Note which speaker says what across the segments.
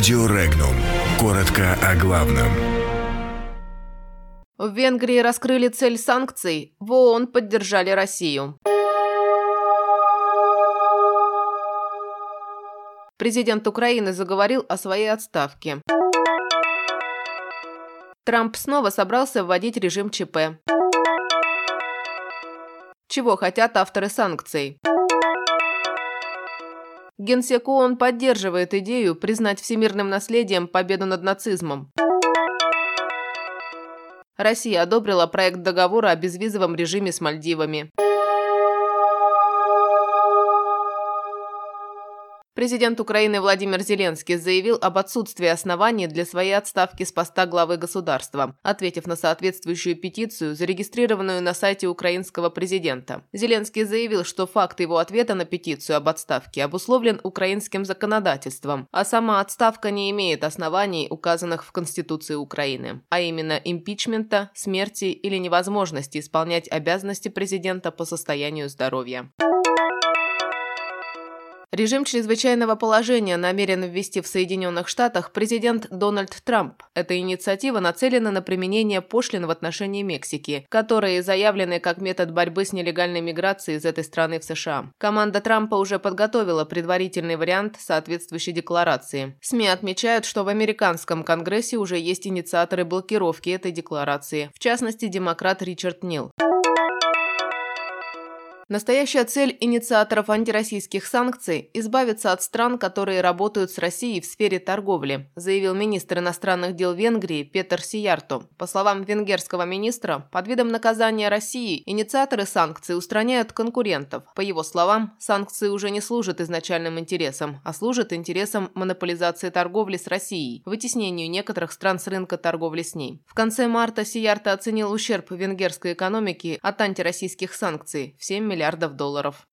Speaker 1: Радио Регнум. Коротко о главном.
Speaker 2: В Венгрии раскрыли цель санкций, в ООН поддержали Россию. Президент Украины заговорил о своей отставке. Трамп снова собрался вводить режим ЧП. Чего хотят авторы санкций? Генсек ООН поддерживает идею признать всемирным наследием победу над нацизмом. Россия одобрила проект договора о безвизовом режиме с Мальдивами. Президент Украины Владимир Зеленский заявил об отсутствии оснований для своей отставки с поста главы государства, ответив на соответствующую петицию, зарегистрированную на сайте украинского президента. Зеленский заявил, что факт его ответа на петицию об отставке обусловлен украинским законодательством, а сама отставка не имеет оснований, указанных в Конституции Украины, а именно импичмента, смерти или невозможности исполнять обязанности президента по состоянию здоровья. Режим чрезвычайного положения намерен ввести в Соединенных Штатах президент Дональд Трамп. Эта инициатива нацелена на применение пошлин в отношении Мексики, которые заявлены как метод борьбы с нелегальной миграцией из этой страны в США. Команда Трампа уже подготовила предварительный вариант соответствующей декларации. СМИ отмечают, что в американском Конгрессе уже есть инициаторы блокировки этой декларации, в частности, демократ Ричард Нил. Настоящая цель инициаторов антироссийских санкций – избавиться от стран, которые работают с Россией в сфере торговли, заявил министр иностранных дел Венгрии Петер Сиярто. По словам венгерского министра, под видом наказания России инициаторы санкций устраняют конкурентов. По его словам, санкции уже не служат изначальным интересам, а служат интересам монополизации торговли с Россией, вытеснению некоторых стран с рынка торговли с ней. В конце марта Сиярто оценил ущерб венгерской экономики от антироссийских санкций в 7 миллиардов миллиардов долларов.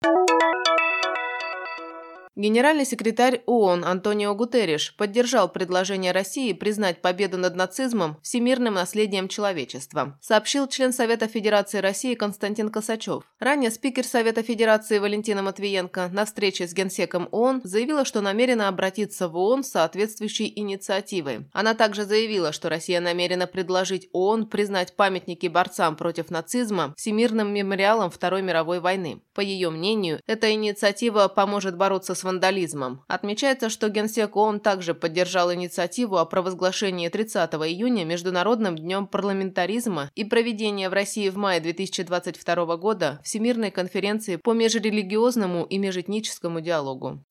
Speaker 2: Генеральный секретарь ООН Антонио Гутерриш поддержал предложение России признать победу над нацизмом всемирным наследием человечества, сообщил член Совета Федерации России Константин Косачев. Ранее спикер Совета Федерации Валентина Матвиенко на встрече с генсеком ООН заявила, что намерена обратиться в ООН с соответствующей инициативой. Она также заявила, что Россия намерена предложить ООН признать памятники борцам против нацизма всемирным мемориалом Второй мировой войны. По ее мнению, эта инициатива поможет бороться с вандализмом. Отмечается, что Генсек ООН также поддержал инициативу о провозглашении 30 июня Международным днем парламентаризма и проведения в России в мае 2022 года Всемирной конференции по межрелигиозному и межэтническому диалогу.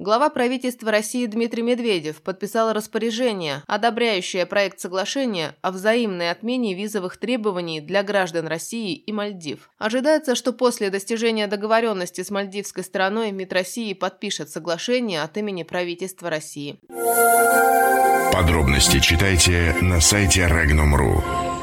Speaker 2: Глава правительства России Дмитрий Медведев подписал распоряжение, одобряющее проект соглашения о взаимной отмене визовых требований для граждан России и Мальдив. Ожидается, что после достижения договоренности с мальдивской стороной МИД России подпишет соглашение от имени правительства России.
Speaker 1: Подробности читайте на сайте Regnum.ru.